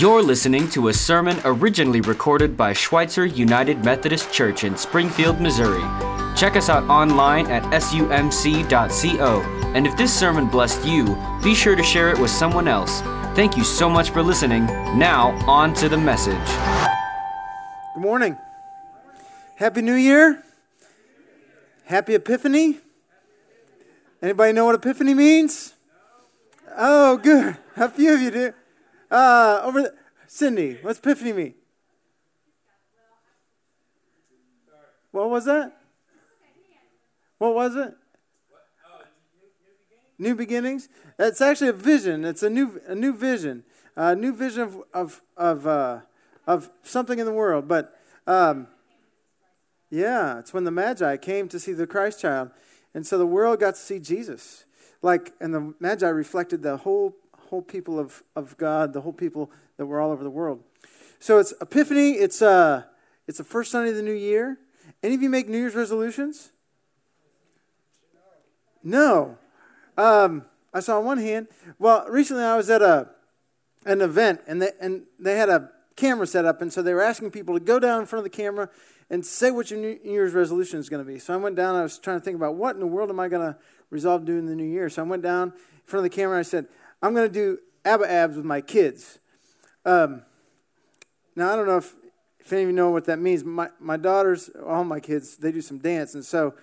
You're listening to a sermon originally recorded by Schweitzer United Methodist Church in Springfield, Missouri. Check us out online at sumc.co. And if this sermon blessed you, be sure to share it with someone else. Thank you so much for listening. Now, on to the message. Good morning. Happy New Year. Happy Epiphany. Anybody know what Epiphany means? Oh, good. A few of you do. Uh, over the, Cindy, what's Epiphany mean? What was that? What was it? New beginnings. It's actually a vision. It's a new, a new vision, a new vision of of of, uh, of something in the world. But um, yeah, it's when the Magi came to see the Christ child, and so the world got to see Jesus. Like, and the Magi reflected the whole whole people of, of God, the whole people that were all over the world. So it's Epiphany. It's a, it's the first Sunday of the new year. Any of you make New Year's resolutions? No. Um, I saw one hand. Well, recently I was at a an event, and they and they had a camera set up, and so they were asking people to go down in front of the camera and say what your New Year's resolution is going to be. So I went down. I was trying to think about what in the world am I going to resolve doing in the new year. So I went down in front of the camera. and I said, I'm going to do ABBA abs with my kids. Um, now, I don't know if, if any of you know what that means. My, my daughters, all my kids, they do some dance. And so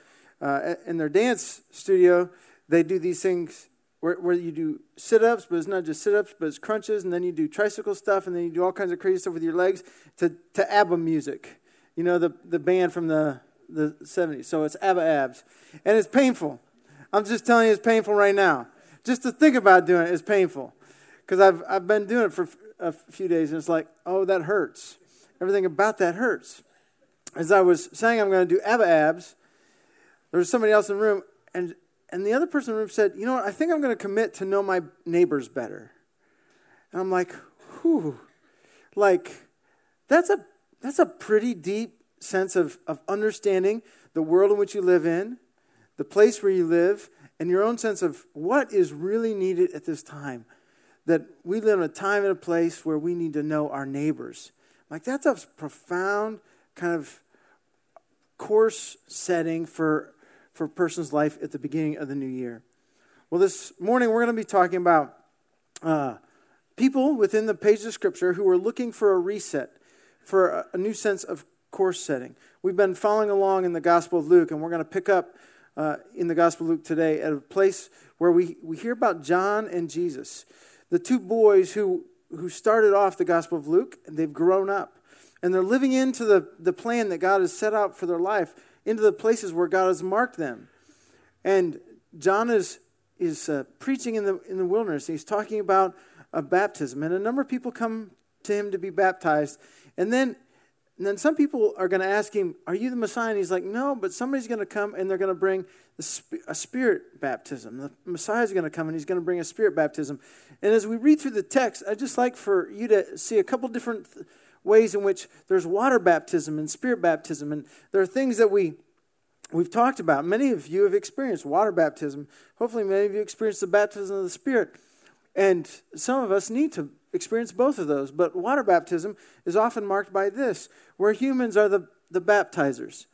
uh, in their dance studio, they do these things where, where you do sit ups, but it's not just sit ups, but it's crunches. And then you do tricycle stuff, and then you do all kinds of crazy stuff with your legs to, to ABBA music. You know, the, the band from the, the 70s. So it's ABBA abs. And it's painful. I'm just telling you, it's painful right now. Just to think about doing it is painful. Because I've, I've been doing it for a few days, and it's like, oh, that hurts. Everything about that hurts. As I was saying, I'm going to do ABBA abs, there was somebody else in the room, and, and the other person in the room said, you know what, I think I'm going to commit to know my neighbors better. And I'm like, whew. Like, that's a, that's a pretty deep sense of, of understanding the world in which you live in, the place where you live, and your own sense of what is really needed at this time. That we live in a time and a place where we need to know our neighbors. Like, that's a profound kind of course setting for, for a person's life at the beginning of the new year. Well, this morning we're going to be talking about uh, people within the pages of Scripture who are looking for a reset, for a, a new sense of course setting. We've been following along in the Gospel of Luke, and we're going to pick up uh, in the Gospel of Luke today at a place where we, we hear about John and Jesus, the two boys who, who started off the Gospel of Luke, and they've grown up. And they're living into the, the plan that God has set out for their life, into the places where God has marked them. And John is, is uh, preaching in the, in the wilderness. He's talking about a baptism. And a number of people come to him to be baptized. And then and then some people are going to ask him, Are you the Messiah? And he's like, No, but somebody's going to come and they're going to bring a spirit baptism. The Messiah is going to come and he's going to bring a spirit baptism. And as we read through the text, I'd just like for you to see a couple different ways in which there's water baptism and spirit baptism. And there are things that we we've talked about. Many of you have experienced water baptism. Hopefully, many of you experienced the baptism of the Spirit. And some of us need to experience both of those. But water baptism is often marked by this, where humans are the, the baptizers.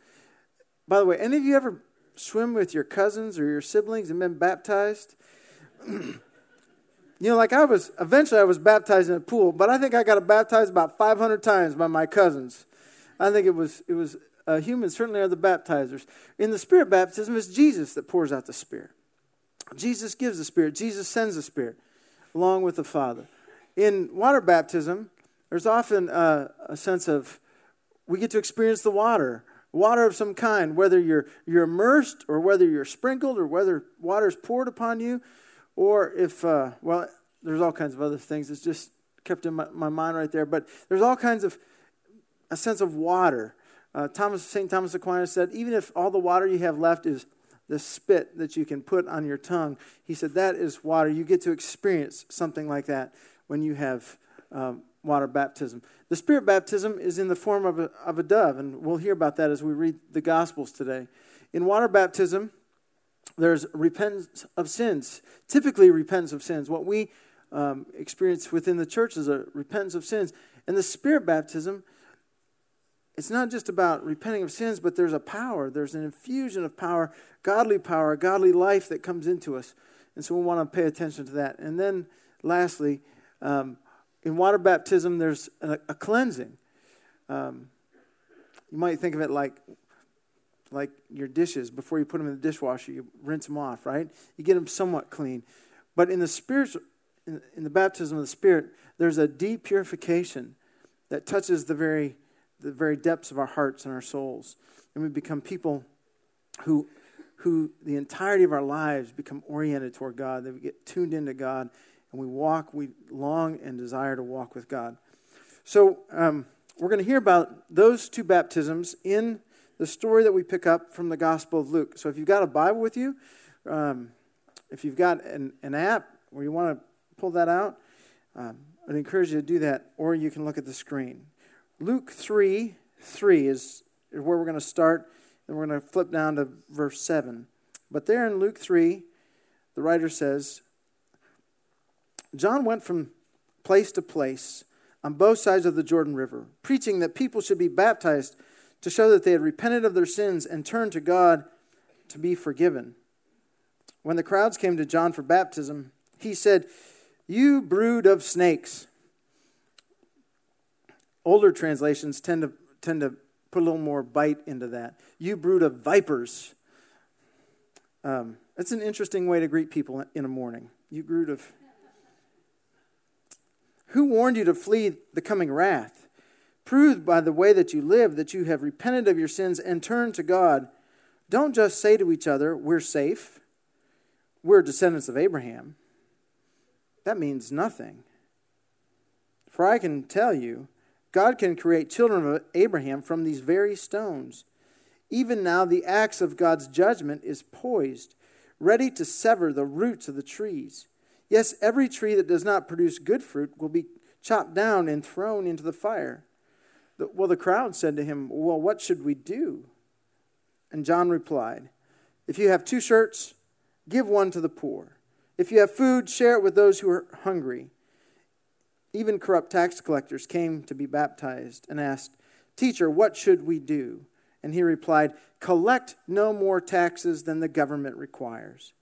By the way, any of you ever swim with your cousins or your siblings and been baptized? you know, like I was, eventually I was baptized in a pool, but I think I got baptized about 500 times by my cousins. I think it was, it was uh, humans certainly are the baptizers. In the Spirit baptism, it's Jesus that pours out the Spirit. Jesus gives the Spirit. Jesus sends the Spirit along with the Father in water baptism, there's often a, a sense of we get to experience the water, water of some kind, whether you're, you're immersed or whether you're sprinkled or whether water is poured upon you, or if, uh, well, there's all kinds of other things. It's just kept in my, my mind right there. But there's all kinds of a sense of water. Uh, Thomas St. Thomas Aquinas said, even if all the water you have left is the spit that you can put on your tongue, he said that is water. You get to experience something like that when you have um, water baptism. The Spirit baptism is in the form of a, of a dove, and we'll hear about that as we read the Gospels today. In water baptism, there's repentance of sins, typically repentance of sins. What we um, experience within the church is a repentance of sins. And the Spirit baptism, it's not just about repenting of sins, but there's a power. There's an infusion of power, godly power, godly life that comes into us. And so we want to pay attention to that. And then, lastly, um, in water baptism, there's a, a cleansing. Um, you might think of it like like your dishes. Before you put them in the dishwasher you rinse them off right? You get them somewhat clean. But in the spiritual in, in the baptism of the spirit there's a deep purification that touches the very the very depths of our hearts and our souls. And we become people who who the entirety of our lives become oriented toward god that we get tuned into god and we walk we long and desire to walk with god so um, we're going to hear about those two baptisms in the story that we pick up from the Gospel of Luke. So if you've got a Bible with you, um, if you've got an, an app where you want to pull that out, um, I'd encourage you to do that, or you can look at the screen. Luke 3 3 is, where we're going to start, and we're going to flip down to verse 7. But there in Luke 3, the writer says, John went from place to place on both sides of the Jordan River, preaching that people should be baptized to show that they had repented of their sins and turned to God to be forgiven. When the crowds came to John for baptism, he said, You brood of snakes. Older translations tend to, tend to put a little more bite into that. You brood of vipers. Um, that's an interesting way to greet people in a morning. You brood of. Who warned you to flee the coming wrath? Prove by the way that you live that you have repented of your sins and turned to God. Don't just say to each other, We're safe. We're descendants of Abraham. That means nothing. For I can tell you, God can create children of Abraham from these very stones. Even now, the axe of God's judgment is poised, ready to sever the roots of the trees. Yes, every tree that does not produce good fruit will be chopped down and thrown into the fire. Well, the crowd said to him, Well, what should we do? And John replied, If you have two shirts, give one to the poor. If you have food, share it with those who are hungry. Even corrupt tax collectors came to be baptized and asked, Teacher, what should we do? And he replied, Collect no more taxes than the government requires.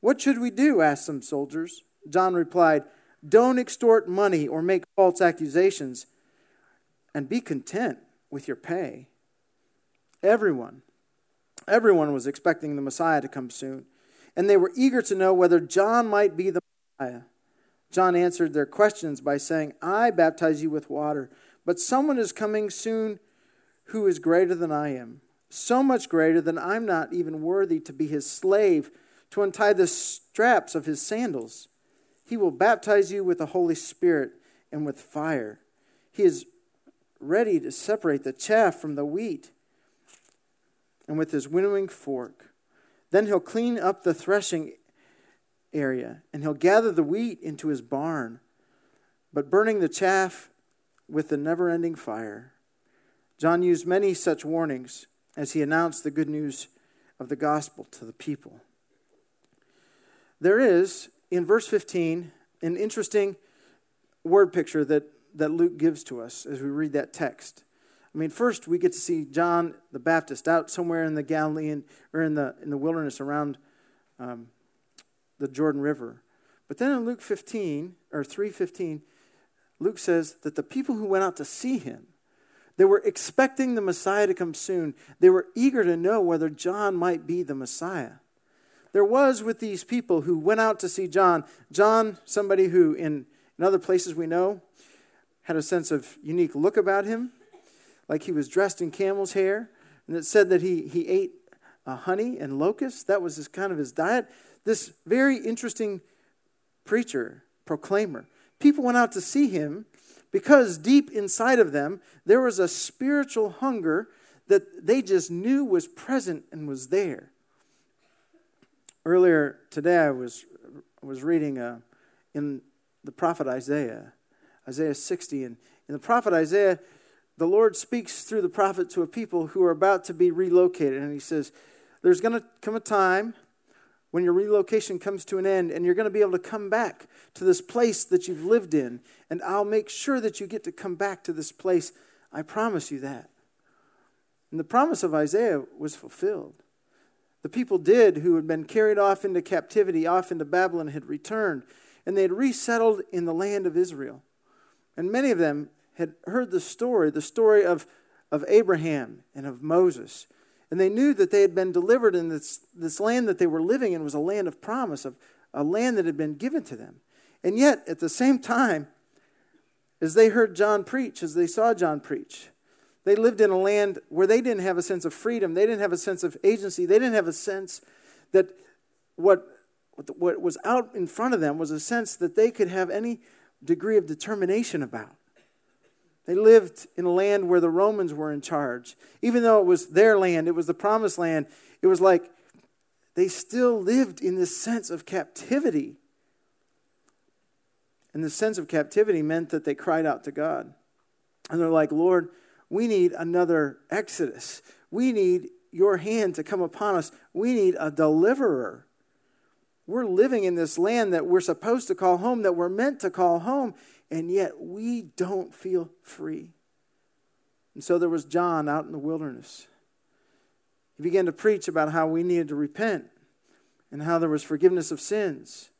What should we do? asked some soldiers. John replied, Don't extort money or make false accusations and be content with your pay. Everyone, everyone was expecting the Messiah to come soon, and they were eager to know whether John might be the Messiah. John answered their questions by saying, I baptize you with water, but someone is coming soon who is greater than I am, so much greater that I'm not even worthy to be his slave, to untie the straps of his sandals. He will baptize you with the Holy Spirit and with fire. He is ready to separate the chaff from the wheat. And with his winnowing fork, then he'll clean up the threshing area and he'll gather the wheat into his barn, but burning the chaff with the never ending fire. John used many such warnings as he announced the good news of the gospel to the people. There is, in verse 15, an interesting word picture that that Luke gives to us as we read that text. I mean, first we get to see John the Baptist out somewhere in the Galilean or in the in the wilderness around um, the Jordan River. But then in Luke 15 or 3:15, Luke says that the people who went out to see him, they were expecting the Messiah to come soon. They were eager to know whether John might be the Messiah. There was with these people who went out to see John, John, somebody who in, in other places we know had a sense of unique look about him, like he was dressed in camel's hair. And it said that he, he ate uh, honey and locusts. That was his kind of his diet. This very interesting preacher, proclaimer. People went out to see him because deep inside of them there was a spiritual hunger that they just knew was present and was there. Earlier today, I was, was reading uh, in the prophet Isaiah Isaiah 60. And in the prophet Isaiah, the Lord speaks through the prophet to a people who are about to be relocated. And he says, There's going to come a time when your relocation comes to an end and you're going to be able to come back to this place that you've lived in. And I'll make sure that you get to come back to this place. I promise you that. And the promise of Isaiah was fulfilled. The people did who had been carried off into captivity, off into Babylon, had returned, and they had resettled in the land of Israel. And many of them had heard the story, the story of, of Abraham and of Moses. And they knew that they had been delivered in this, this land that they were living in was a land of promise, of a land that had been given to them. And yet, at the same time, as they heard John preach, as they saw John preach, they lived in a land where they didn't have a sense of freedom. They didn't have a sense of agency. They didn't have a sense that what, what was out in front of them was a sense that they could have any degree of determination about. They lived in a land where the Romans were in charge. Even though it was their land, it was the promised land, it was like they still lived in this sense of captivity. And the sense of captivity meant that they cried out to God. And they're like, Lord, we need another Exodus. We need your hand to come upon us. We need a deliverer. We're living in this land that we're supposed to call home, that we're meant to call home, and yet we don't feel free. And so there was John out in the wilderness. He began to preach about how we needed to repent and how there was forgiveness of sins.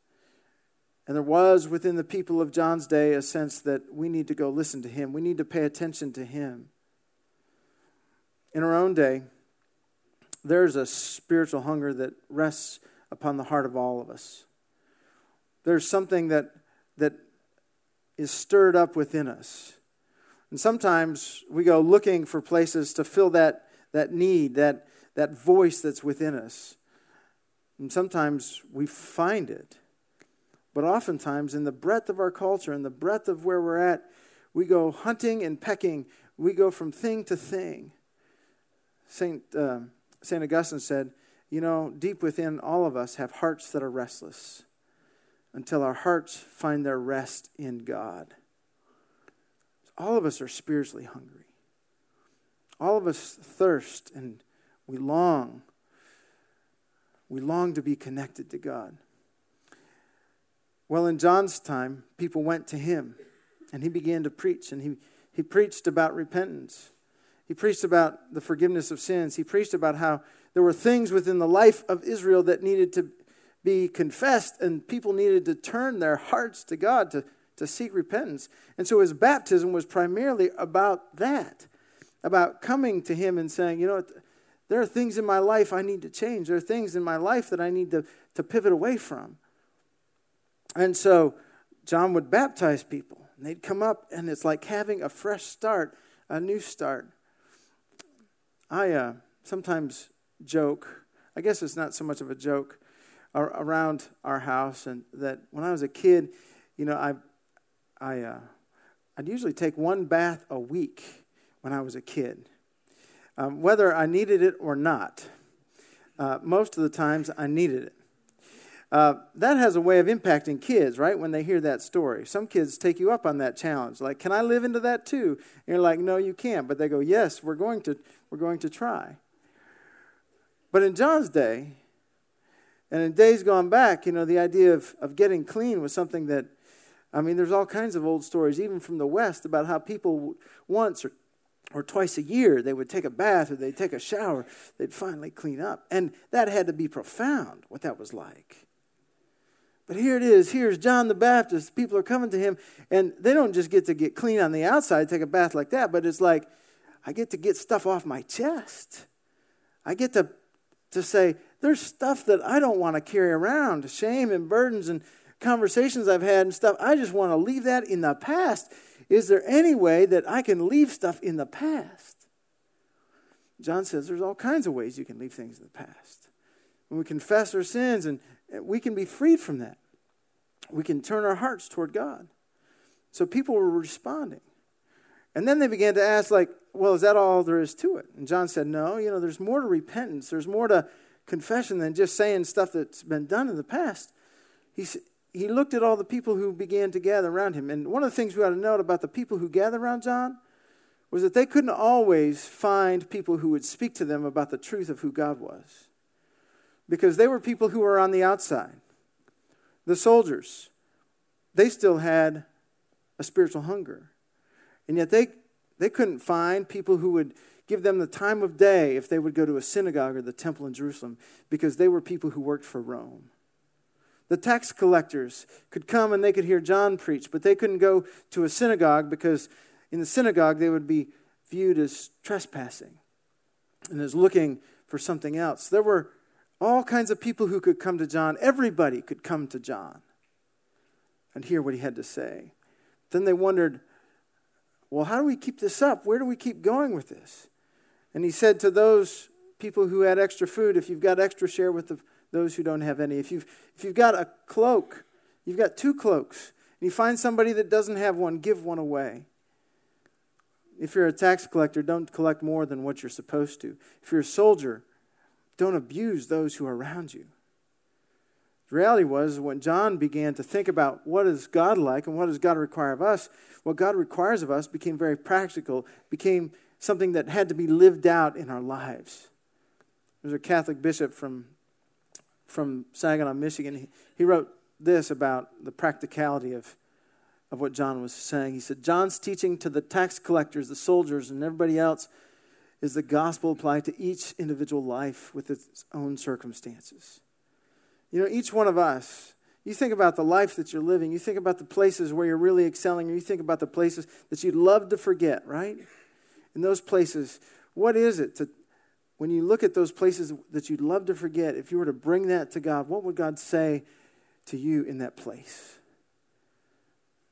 And there was within the people of John's day a sense that we need to go listen to him. We need to pay attention to him. In our own day, there's a spiritual hunger that rests upon the heart of all of us. There's something that, that is stirred up within us. And sometimes we go looking for places to fill that, that need, that, that voice that's within us. And sometimes we find it. But oftentimes, in the breadth of our culture, in the breadth of where we're at, we go hunting and pecking. We go from thing to thing. St. Uh, St. Augustine said, You know, deep within all of us have hearts that are restless until our hearts find their rest in God. All of us are spiritually hungry. All of us thirst and we long. We long to be connected to God. Well, in John's time, people went to him and he began to preach, and he, he preached about repentance. He preached about the forgiveness of sins. He preached about how there were things within the life of Israel that needed to be confessed, and people needed to turn their hearts to God to, to seek repentance. And so his baptism was primarily about that, about coming to him and saying, you know, there are things in my life I need to change. There are things in my life that I need to, to pivot away from. And so John would baptize people, and they'd come up, and it's like having a fresh start, a new start. I uh, sometimes joke, I guess it's not so much of a joke, around our house, and that when I was a kid, you know, I, I, uh, I'd usually take one bath a week when I was a kid, um, whether I needed it or not. Uh, most of the times, I needed it. Uh, that has a way of impacting kids, right? When they hear that story, some kids take you up on that challenge. Like, can I live into that too? And you're like, no, you can't. But they go, yes, we're going to. We're going to try. But in John's day, and in days gone back, you know, the idea of, of getting clean was something that, I mean, there's all kinds of old stories, even from the West, about how people once or, or twice a year they would take a bath or they'd take a shower, they'd finally clean up. And that had to be profound, what that was like. But here it is. Here's John the Baptist. People are coming to him, and they don't just get to get clean on the outside, take a bath like that, but it's like, I get to get stuff off my chest. I get to, to say, there's stuff that I don't want to carry around, shame and burdens and conversations I've had and stuff. I just want to leave that in the past. Is there any way that I can leave stuff in the past? John says there's all kinds of ways you can leave things in the past. When we confess our sins and we can be freed from that. We can turn our hearts toward God. So people were responding. And then they began to ask, like, well, is that all there is to it? And John said, no, you know, there's more to repentance. There's more to confession than just saying stuff that's been done in the past. He, he looked at all the people who began to gather around him. And one of the things we ought to note about the people who gathered around John was that they couldn't always find people who would speak to them about the truth of who God was. Because they were people who were on the outside. The soldiers, they still had a spiritual hunger. And yet they, they couldn't find people who would give them the time of day if they would go to a synagogue or the temple in Jerusalem because they were people who worked for Rome. The tax collectors could come and they could hear John preach, but they couldn't go to a synagogue because in the synagogue they would be viewed as trespassing and as looking for something else. There were all kinds of people who could come to John. Everybody could come to John and hear what he had to say. Then they wondered, well, how do we keep this up? Where do we keep going with this? And he said to those people who had extra food, if you've got extra, share with the those who don't have any. If you've, if you've got a cloak, you've got two cloaks, and you find somebody that doesn't have one, give one away. If you're a tax collector, don't collect more than what you're supposed to. If you're a soldier, don't abuse those who are around you. The reality was when John began to think about what is God like and what does God require of us, what God requires of us became very practical, became something that had to be lived out in our lives. There's a Catholic bishop from from Saginaw, Michigan. He, he wrote this about the practicality of, of what John was saying. He said, John's teaching to the tax collectors, the soldiers, and everybody else is the gospel applied to each individual life with its own circumstances. You know, each one of us, you think about the life that you're living, you think about the places where you're really excelling, you think about the places that you'd love to forget, right? In those places, what is it to when you look at those places that you'd love to forget, if you were to bring that to God, what would God say to you in that place?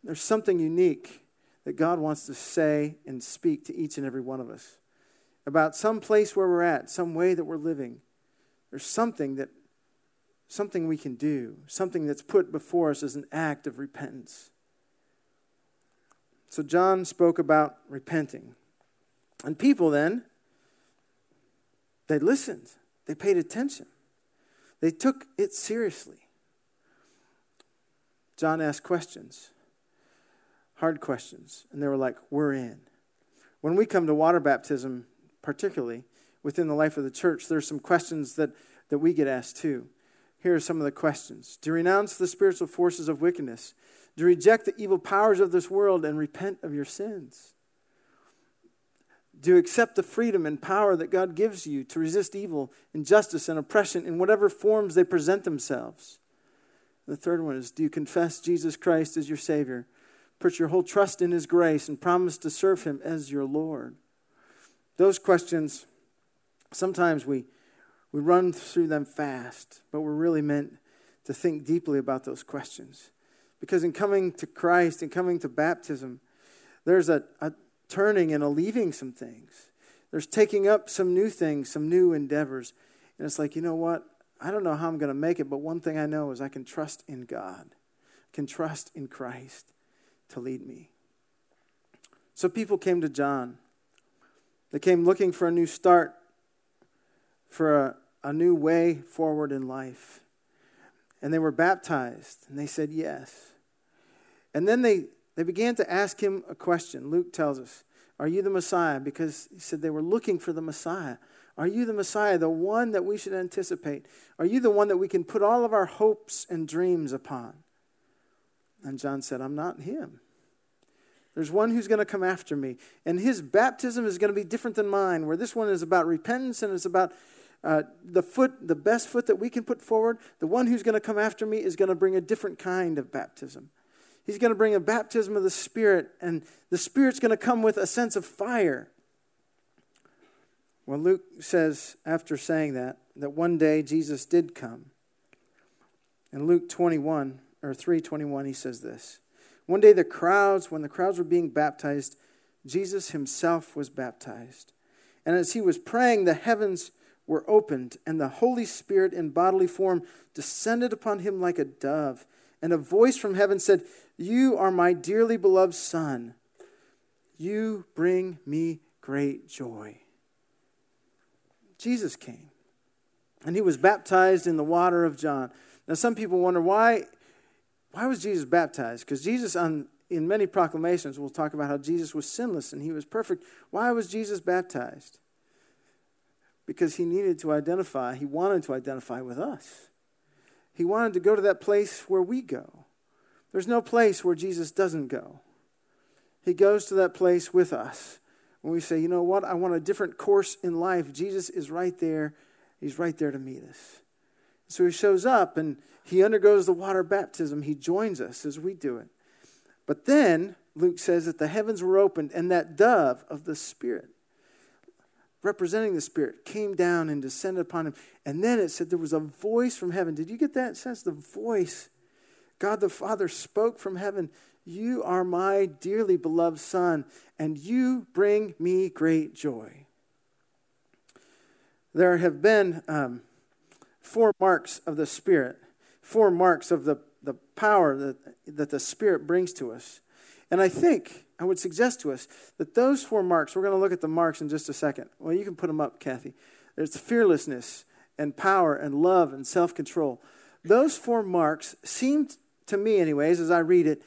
There's something unique that God wants to say and speak to each and every one of us about some place where we're at, some way that we're living. There's something that something we can do, something that's put before us as an act of repentance. So John spoke about repenting. And people then they listened, they paid attention, they took it seriously. John asked questions, hard questions, and they were like, We're in. When we come to water baptism, particularly within the life of the church, there's some questions that, that we get asked too. Here are some of the questions Do you renounce the spiritual forces of wickedness? Do you reject the evil powers of this world and repent of your sins? to accept the freedom and power that God gives you to resist evil, injustice, and oppression in whatever forms they present themselves. The third one is do you confess Jesus Christ as your Savior? Put your whole trust in His grace and promise to serve Him as your Lord. Those questions, sometimes we, we run through them fast, but we're really meant to think deeply about those questions. Because in coming to Christ and coming to baptism, there's a, a, turning and a leaving some things. There's taking up some new things, some new endeavors. And it's like, you know what? I don't know how I'm going to make it, but one thing I know is I can trust in God, I can trust in Christ to lead me. So people came to John. They came looking for a new start, for a, a new way forward in life. And they were baptized, and they said yes. And then they, they began to ask him a question. Luke tells us, Are you the Messiah? Because he said they were looking for the Messiah. Are you the Messiah, the one that we should anticipate? Are you the one that we can put all of our hopes and dreams upon? And John said, I'm not him. There's one who's going to come after me. And his baptism is going to be different than mine, where this one is about repentance and it's about uh, the foot, the best foot that we can put forward. The one who's going to come after me is going to bring a different kind of baptism. He's going to bring a baptism of the Spirit, and the Spirit's going to come with a sense of fire. Well, Luke says, after saying that, that one day Jesus did come. In Luke 21, or 321, he says this One day the crowds, when the crowds were being baptized, Jesus himself was baptized. And as he was praying, the heavens were opened, and the Holy Spirit in bodily form descended upon him like a dove. And a voice from heaven said, you are my dearly beloved Son. You bring me great joy. Jesus came, and he was baptized in the water of John. Now, some people wonder why, why was Jesus baptized? Because Jesus, on, in many proclamations, we'll talk about how Jesus was sinless and he was perfect. Why was Jesus baptized? because he needed to identify, he wanted to identify with us. He wanted to go to that place where we go. There's no place where Jesus doesn't go. He goes to that place with us. When we say, you know what, I want a different course in life, Jesus is right there. He's right there to meet us. So he shows up and he undergoes the water baptism. He joins us as we do it. But then Luke says that the heavens were opened and that dove of the Spirit, representing the Spirit, came down and descended upon him. And then it said there was a voice from heaven. Did you get that sense? The voice. God the Father spoke from heaven You are my dearly beloved Son, and you bring me great joy. There have been um, four marks of the Spirit, four marks of the, the power that, that the Spirit brings to us. And I think, I would suggest to us that those four marks, we're going to look at the marks in just a second. Well, you can put them up, Kathy. There's fearlessness and power and love and self control. Those four marks seem to me, anyways, as I read it,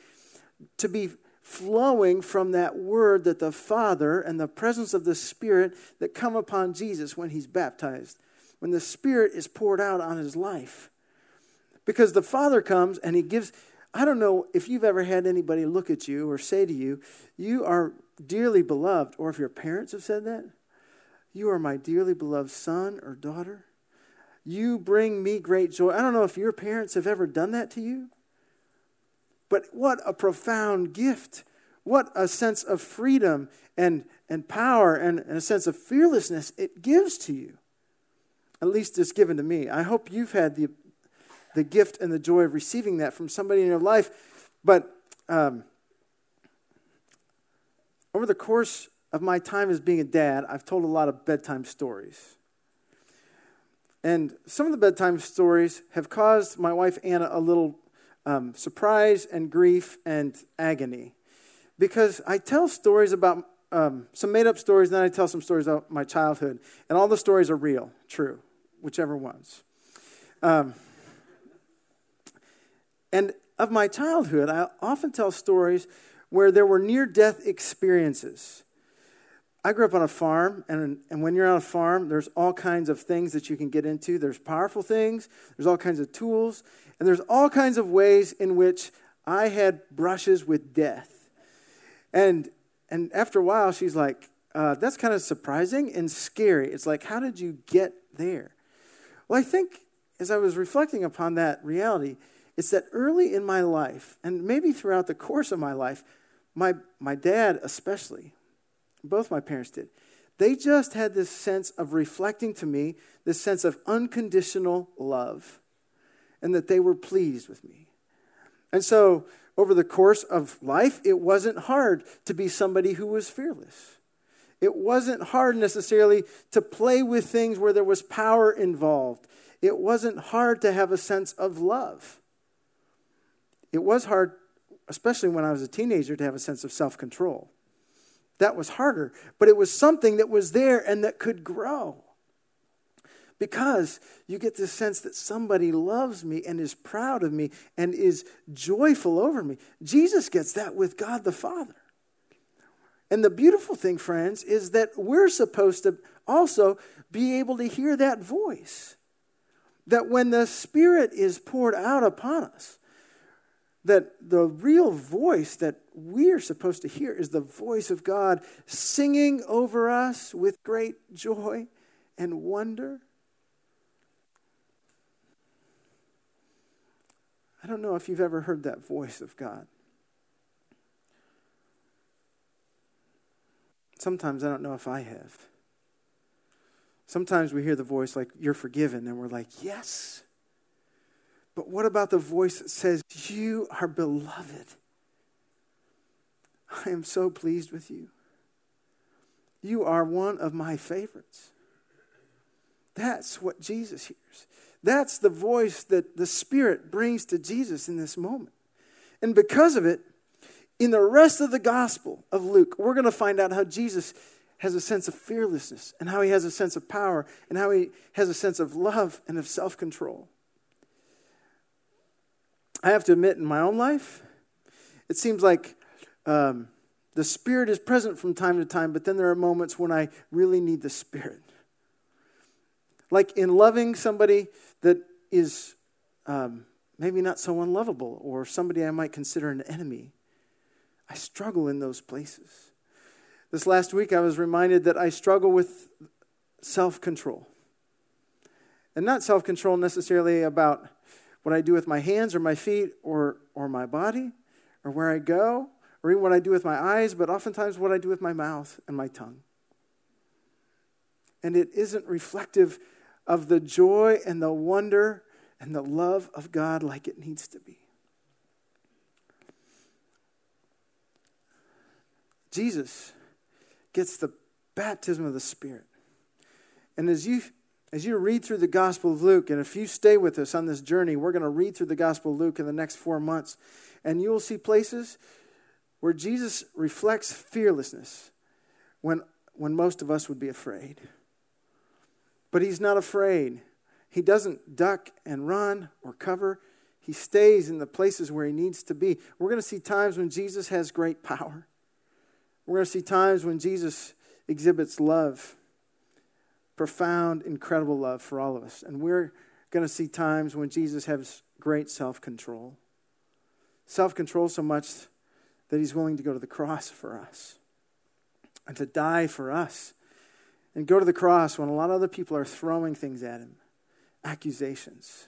to be flowing from that word that the Father and the presence of the Spirit that come upon Jesus when he's baptized, when the Spirit is poured out on his life. Because the Father comes and he gives, I don't know if you've ever had anybody look at you or say to you, You are dearly beloved, or if your parents have said that, You are my dearly beloved son or daughter. You bring me great joy. I don't know if your parents have ever done that to you, but what a profound gift. What a sense of freedom and, and power and, and a sense of fearlessness it gives to you. At least it's given to me. I hope you've had the the gift and the joy of receiving that from somebody in your life. But um, over the course of my time as being a dad, I've told a lot of bedtime stories. And some of the bedtime stories have caused my wife Anna a little um, surprise and grief and agony. Because I tell stories about um, some made up stories, and then I tell some stories about my childhood. And all the stories are real, true, whichever ones. Um, and of my childhood, I often tell stories where there were near death experiences. I grew up on a farm, and, and when you're on a farm, there's all kinds of things that you can get into. There's powerful things, there's all kinds of tools, and there's all kinds of ways in which I had brushes with death. And, and after a while, she's like, uh, that's kind of surprising and scary. It's like, how did you get there? Well, I think as I was reflecting upon that reality, it's that early in my life, and maybe throughout the course of my life, my, my dad especially, both my parents did, they just had this sense of reflecting to me, this sense of unconditional love, and that they were pleased with me. And so, over the course of life, it wasn't hard to be somebody who was fearless. It wasn't hard necessarily to play with things where there was power involved. It wasn't hard to have a sense of love. It was hard, especially when I was a teenager, to have a sense of self control. That was harder, but it was something that was there and that could grow. Because you get this sense that somebody loves me and is proud of me and is joyful over me. Jesus gets that with God the Father. And the beautiful thing, friends, is that we're supposed to also be able to hear that voice. That when the Spirit is poured out upon us, that the real voice that we are supposed to hear is the voice of God singing over us with great joy and wonder. I don't know if you've ever heard that voice of God. Sometimes I don't know if I have. Sometimes we hear the voice like, You're forgiven, and we're like, Yes. But what about the voice that says, You are beloved? I am so pleased with you. You are one of my favorites. That's what Jesus hears. That's the voice that the Spirit brings to Jesus in this moment. And because of it, in the rest of the Gospel of Luke, we're going to find out how Jesus has a sense of fearlessness and how he has a sense of power and how he has a sense of love and of self control. I have to admit, in my own life, it seems like um, the Spirit is present from time to time, but then there are moments when I really need the Spirit. Like in loving somebody that is um, maybe not so unlovable or somebody I might consider an enemy. I struggle in those places. This last week, I was reminded that I struggle with self control. And not self control necessarily about what I do with my hands or my feet or, or my body or where I go or even what I do with my eyes, but oftentimes what I do with my mouth and my tongue. And it isn't reflective of the joy and the wonder and the love of God like it needs to be. Jesus gets the baptism of the Spirit. And as you as you read through the Gospel of Luke, and if you stay with us on this journey, we're going to read through the Gospel of Luke in the next four months, and you will see places where Jesus reflects fearlessness when, when most of us would be afraid. But he's not afraid. He doesn't duck and run or cover. He stays in the places where he needs to be. We're going to see times when Jesus has great power. We're going to see times when Jesus exhibits love, profound, incredible love for all of us. And we're going to see times when Jesus has great self control. Self control so much that he's willing to go to the cross for us and to die for us and go to the cross when a lot of other people are throwing things at him, accusations.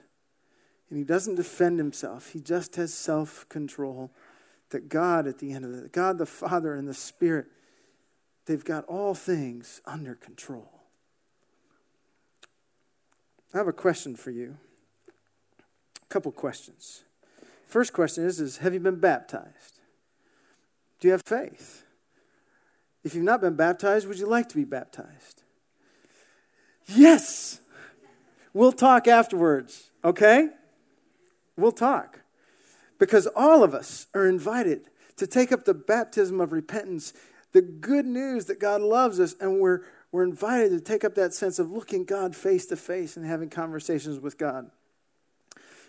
And he doesn't defend himself, he just has self control. That God, at the end of it, God the Father and the Spirit, they've got all things under control. I have a question for you. A couple questions. First question is, is have you been baptized? Do you have faith? If you've not been baptized, would you like to be baptized? Yes. We'll talk afterwards, okay? We'll talk. Because all of us are invited to take up the baptism of repentance, the good news that God loves us, and we're, we're invited to take up that sense of looking God face to face and having conversations with God.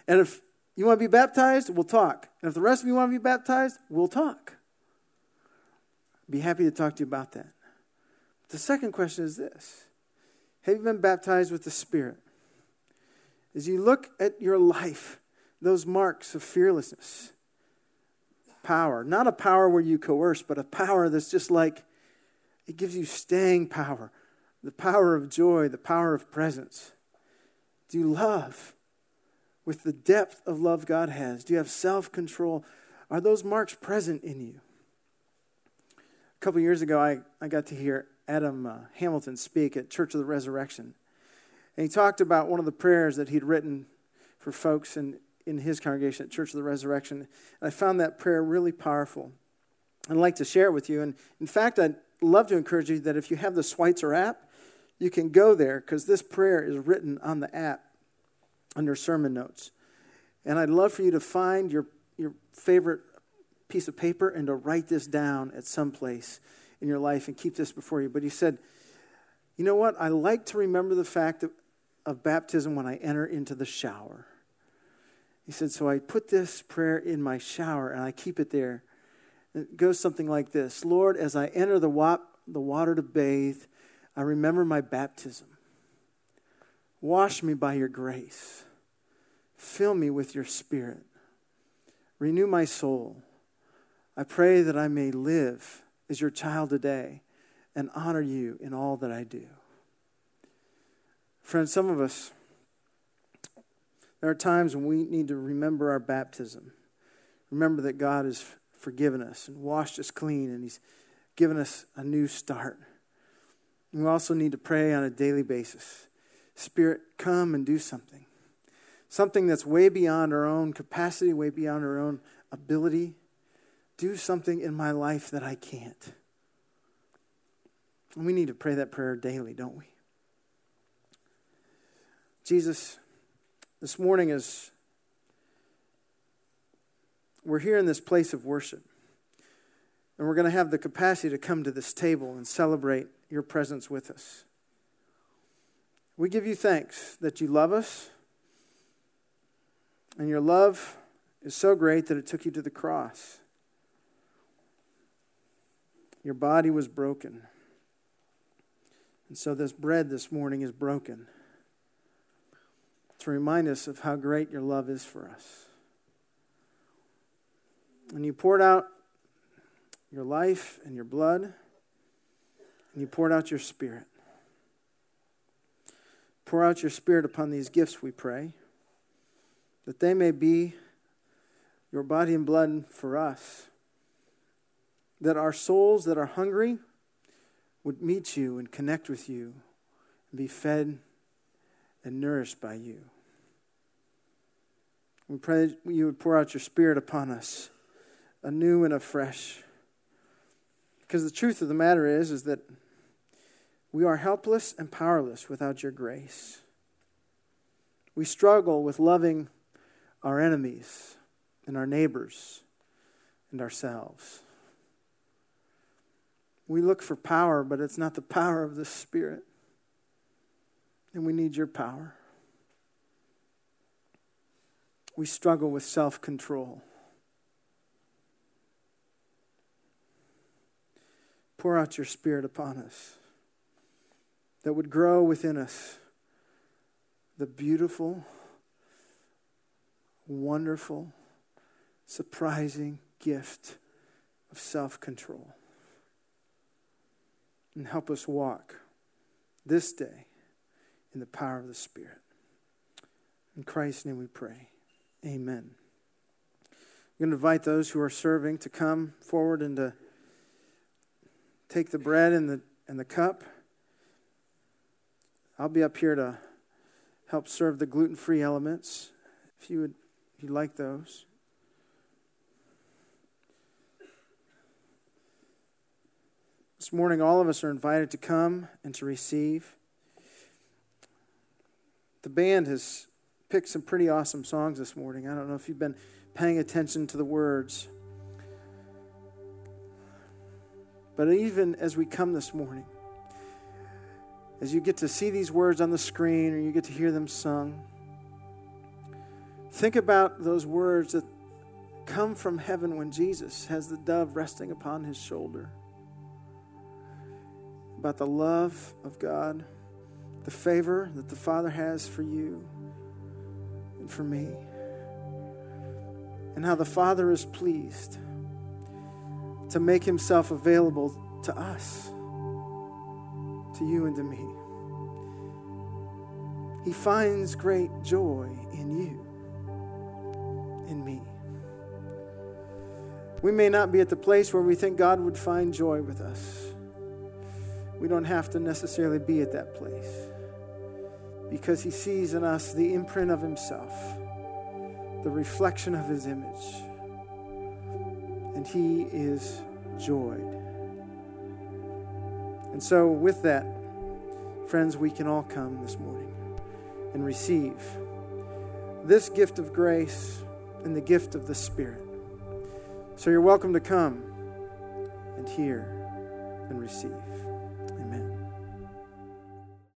And if you want to be baptized, we'll talk. And if the rest of you want to be baptized, we'll talk be happy to talk to you about that. The second question is this Have you been baptized with the Spirit? As you look at your life, those marks of fearlessness, power, not a power where you coerce, but a power that's just like it gives you staying power, the power of joy, the power of presence. Do you love with the depth of love God has? Do you have self control? Are those marks present in you? A couple years ago, I, I got to hear Adam uh, Hamilton speak at Church of the Resurrection. And he talked about one of the prayers that he'd written for folks in, in his congregation at Church of the Resurrection. And I found that prayer really powerful. I'd like to share it with you. And in fact, I'd love to encourage you that if you have the Schweitzer app, you can go there because this prayer is written on the app under sermon notes. And I'd love for you to find your, your favorite piece of paper and to write this down at some place in your life and keep this before you. But he said, You know what? I like to remember the fact of, of baptism when I enter into the shower. He said, So I put this prayer in my shower and I keep it there. It goes something like this Lord, as I enter the, wa- the water to bathe, I remember my baptism. Wash me by your grace. Fill me with your spirit. Renew my soul. I pray that I may live as your child today and honor you in all that I do. Friends, some of us, there are times when we need to remember our baptism. Remember that God has forgiven us and washed us clean, and He's given us a new start. we also need to pray on a daily basis Spirit, come and do something. Something that's way beyond our own capacity, way beyond our own ability do something in my life that I can't. And we need to pray that prayer daily, don't we? Jesus, this morning is we're here in this place of worship. And we're going to have the capacity to come to this table and celebrate your presence with us. We give you thanks that you love us. And your love is so great that it took you to the cross. Your body was broken. And so this bread this morning is broken. To remind us of how great your love is for us. And you poured out your life and your blood, and you poured out your spirit. Pour out your spirit upon these gifts, we pray, that they may be your body and blood for us. That our souls that are hungry would meet you and connect with you and be fed and nourished by you. We pray you would pour out your spirit upon us anew and afresh. Because the truth of the matter is, is that we are helpless and powerless without your grace. We struggle with loving our enemies and our neighbors and ourselves. We look for power, but it's not the power of the Spirit. And we need your power. We struggle with self control. Pour out your Spirit upon us that would grow within us the beautiful, wonderful, surprising gift of self control. And help us walk this day in the power of the Spirit. In Christ's name we pray. Amen. I'm going to invite those who are serving to come forward and to take the bread and the, and the cup. I'll be up here to help serve the gluten free elements if you would if you'd like those. This morning, all of us are invited to come and to receive. The band has picked some pretty awesome songs this morning. I don't know if you've been paying attention to the words. But even as we come this morning, as you get to see these words on the screen or you get to hear them sung, think about those words that come from heaven when Jesus has the dove resting upon his shoulder about the love of God, the favor that the Father has for you and for me, and how the Father is pleased to make himself available to us, to you and to me. He finds great joy in you, in me. We may not be at the place where we think God would find joy with us we don't have to necessarily be at that place because he sees in us the imprint of himself, the reflection of his image, and he is joyed. And so, with that, friends, we can all come this morning and receive this gift of grace and the gift of the Spirit. So, you're welcome to come and hear and receive.